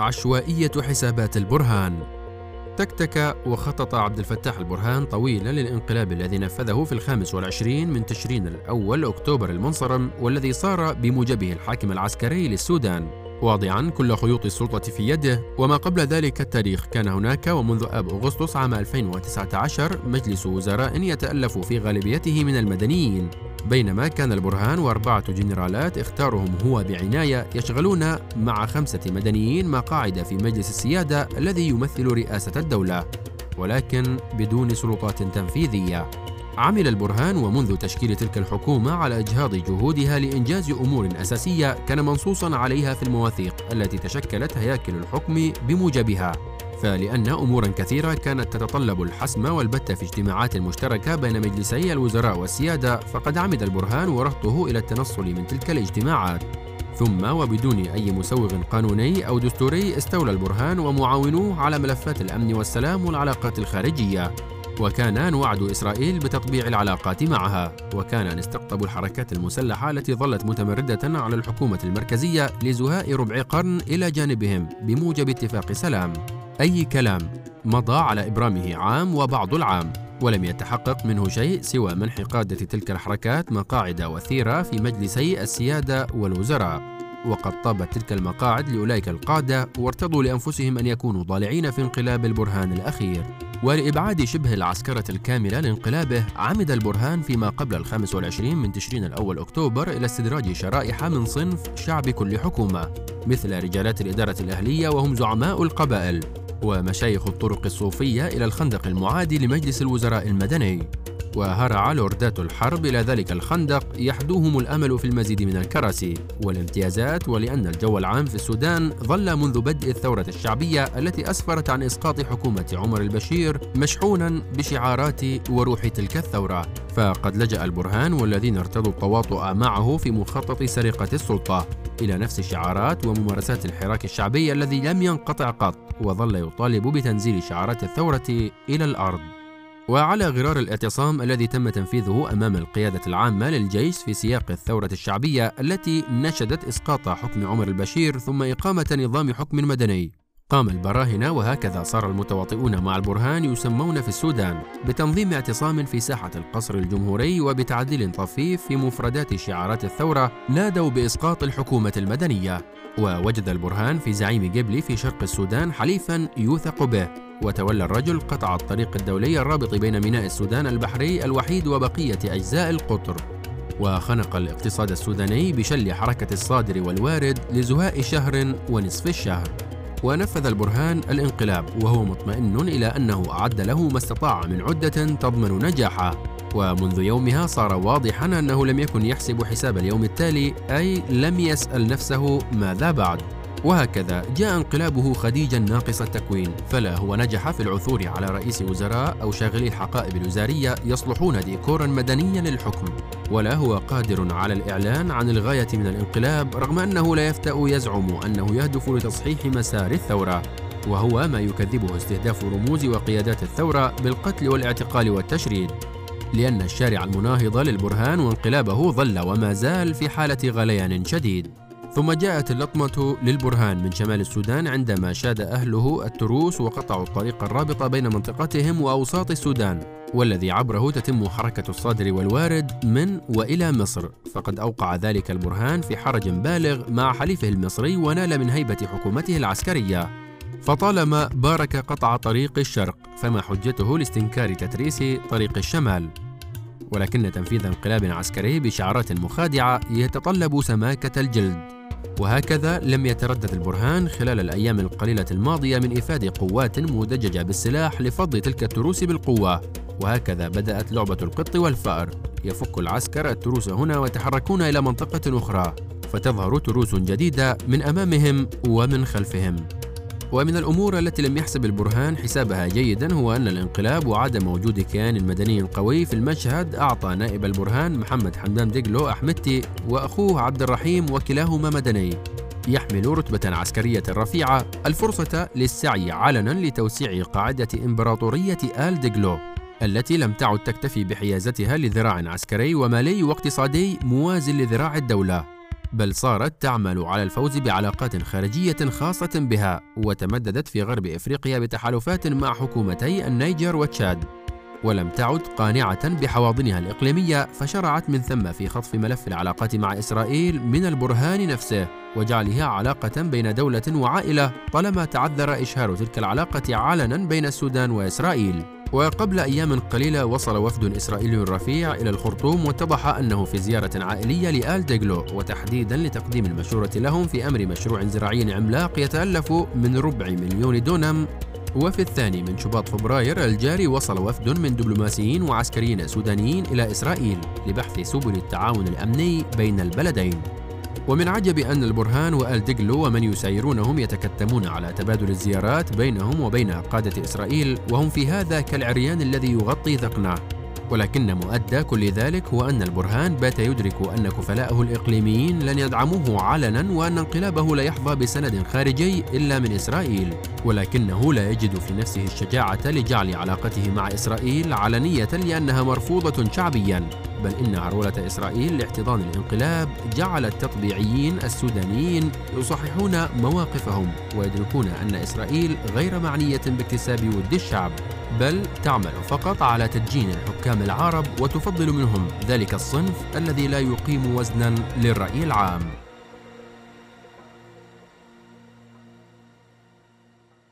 عشوائية حسابات البرهان. تكتك وخطط عبد الفتاح البرهان طويلا للانقلاب الذي نفذه في الخامس والعشرين من تشرين الأول أكتوبر المنصرم والذي صار بموجبه الحاكم العسكري للسودان. واضعا كل خيوط السلطة في يده وما قبل ذلك التاريخ كان هناك ومنذ آب أغسطس عام 2019 مجلس وزراء يتألف في غالبيته من المدنيين. بينما كان البرهان وأربعة جنرالات اختارهم هو بعناية يشغلون مع خمسة مدنيين مقاعد في مجلس السيادة الذي يمثل رئاسة الدولة ولكن بدون سلطات تنفيذية. عمل البرهان ومنذ تشكيل تلك الحكومة على إجهاض جهودها لإنجاز أمور أساسية كان منصوصا عليها في المواثيق التي تشكلت هياكل الحكم بموجبها. فلأن أمورا كثيرة كانت تتطلب الحسم والبت في اجتماعات مشتركة بين مجلسي الوزراء والسيادة فقد عمد البرهان ورهطه إلى التنصل من تلك الاجتماعات. ثم وبدون أي مسوغ قانوني أو دستوري استولى البرهان ومعاونوه على ملفات الأمن والسلام والعلاقات الخارجية. وكان وعد إسرائيل بتطبيع العلاقات معها. وكان استقطبوا الحركات المسلحة التي ظلت متمردة على الحكومة المركزية لزهاء ربع قرن إلى جانبهم بموجب اتفاق سلام. أي كلام مضى على إبرامه عام وبعض العام ولم يتحقق منه شيء سوى منح قادة تلك الحركات مقاعد وثيرة في مجلسي السيادة والوزراء. وقد طابت تلك المقاعد لأولئك القادة وارتضوا لأنفسهم أن يكونوا ضالعين في انقلاب البرهان الأخير. ولإبعاد شبه العسكرة الكاملة لانقلابه عمد البرهان فيما قبل الخامس والعشرين من تشرين الأول أكتوبر إلى استدراج شرائح من صنف شعب كل حكومة مثل رجالات الإدارة الأهلية وهم زعماء القبائل. ومشايخ الطرق الصوفية إلى الخندق المعادي لمجلس الوزراء المدني. وهرع لوردات الحرب إلى ذلك الخندق يحدوهم الأمل في المزيد من الكراسي والامتيازات ولأن الجو العام في السودان ظل منذ بدء الثورة الشعبية التي أسفرت عن إسقاط حكومة عمر البشير مشحونا بشعارات وروح تلك الثورة. فقد لجأ البرهان والذين ارتضوا التواطؤ معه في مخطط سرقة السلطة. إلى نفس الشعارات وممارسات الحراك الشعبي الذي لم ينقطع قط وظل يطالب بتنزيل شعارات الثورة إلى الأرض. وعلى غرار الاعتصام الذي تم تنفيذه أمام القيادة العامة للجيش في سياق الثورة الشعبية التي نشدت إسقاط حكم عمر البشير ثم إقامة نظام حكم مدني. قام البراهنة وهكذا صار المتواطئون مع البرهان يسمون في السودان بتنظيم اعتصام في ساحة القصر الجمهوري وبتعديل طفيف في مفردات شعارات الثورة نادوا بإسقاط الحكومة المدنية. ووجد البرهان في زعيم جبلي في شرق السودان حليفا يوثق به. وتولى الرجل قطع الطريق الدولي الرابط بين ميناء السودان البحري الوحيد وبقية أجزاء القطر. وخنق الاقتصاد السوداني بشل حركة الصادر والوارد لزهاء شهر ونصف الشهر. ونفذ البرهان الانقلاب وهو مطمئن إلى أنه أعد له ما استطاع من عدة تضمن نجاحه. ومنذ يومها صار واضحا أنه لم يكن يحسب حساب اليوم التالي أي لم يسأل نفسه ماذا بعد. وهكذا جاء انقلابه خديجا ناقص التكوين فلا هو نجح في العثور على رئيس وزراء أو شاغلي الحقائب الوزارية يصلحون ديكورا مدنيا للحكم ولا هو قادر على الإعلان عن الغاية من الانقلاب رغم أنه لا يفتأ يزعم أنه يهدف لتصحيح مسار الثورة وهو ما يكذبه استهداف رموز وقيادات الثورة بالقتل والاعتقال والتشريد لأن الشارع المناهض للبرهان وانقلابه ظل وما زال في حالة غليان شديد. ثم جاءت اللطمة للبرهان من شمال السودان عندما شاد أهله التروس وقطعوا الطريق الرابط بين منطقتهم وأوساط السودان والذي عبره تتم حركة الصادر والوارد من وإلى مصر. فقد أوقع ذلك البرهان في حرج بالغ مع حليفه المصري ونال من هيبة حكومته العسكرية. فطالما بارك قطع طريق الشرق فما حجته لاستنكار تتريس طريق الشمال. ولكن تنفيذ انقلاب عسكري بشعارات مخادعة يتطلب سماكة الجلد. وهكذا لم يتردد البرهان خلال الأيام القليلة الماضية من إفاد قوات مدججة بالسلاح لفض تلك التروس بالقوة. وهكذا بدأت لعبة القط والفأر. يفك العسكر التروس هنا ويتحركون إلى منطقة أخرى. فتظهر تروس جديدة من أمامهم ومن خلفهم. ومن الأمور التي لم يحسب البرهان حسابها جيدا هو أن الانقلاب وعدم وجود كيان مدني قوي في المشهد أعطى نائب البرهان محمد حمدان ديغلو أحمدتي وأخوه عبد الرحيم وكلاهما مدني. يحمل رتبة عسكرية رفيعة الفرصة للسعي علنا لتوسيع قاعدة إمبراطورية آل ديغلو التي لم تعد تكتفي بحيازتها لذراع عسكري ومالي واقتصادي موازي لذراع الدولة. بل صارت تعمل على الفوز بعلاقات خارجية خاصة بها وتمددت في غرب إفريقيا بتحالفات مع حكومتي النيجر وتشاد ولم تعد قانعة بحواضنها الإقليمية فشرعت من ثم في خطف ملف العلاقات مع إسرائيل من البرهان نفسه وجعلها علاقة بين دولة وعائلة طالما تعذر إشهار تلك العلاقة علنا بين السودان وإسرائيل. وقبل أيام قليلة وصل وفد إسرائيلي رفيع إلى الخرطوم واتضح أنه في زيارة عائلية لآل ديغلو وتحديدا لتقديم المشورة لهم في أمر مشروع زراعي عملاق يتألف من ربع مليون دونم. وفي الثاني من شباط فبراير الجاري وصل وفد من دبلوماسيين وعسكريين سودانيين إلى إسرائيل لبحث سبل التعاون الأمني بين البلدين. ومن عجب أن البرهان وآل ديغلو ومن يسايرونهم يتكتمون على تبادل الزيارات بينهم وبين قادة إسرائيل وهم في هذا كالعريان الذي يغطي ذقنه ولكن مؤدى كل ذلك هو أن البرهان بات يدرك أن كفلاءه الإقليميين لن يدعموه علنا وأن انقلابه لا يحظى بسند خارجي إلا من إسرائيل ولكنه لا يجد في نفسه الشجاعة لجعل علاقته مع إسرائيل علنية لأنها مرفوضة شعبيا بل إن عرولة إسرائيل لاحتضان الانقلاب جعل التطبيعيين السودانيين يصححون مواقفهم ويدركون أن إسرائيل غير معنية باكتساب ود الشعب. بل تعمل فقط على تدجين الحكام العرب وتفضل منهم ذلك الصنف الذي لا يقيم وزنا للرأي العام.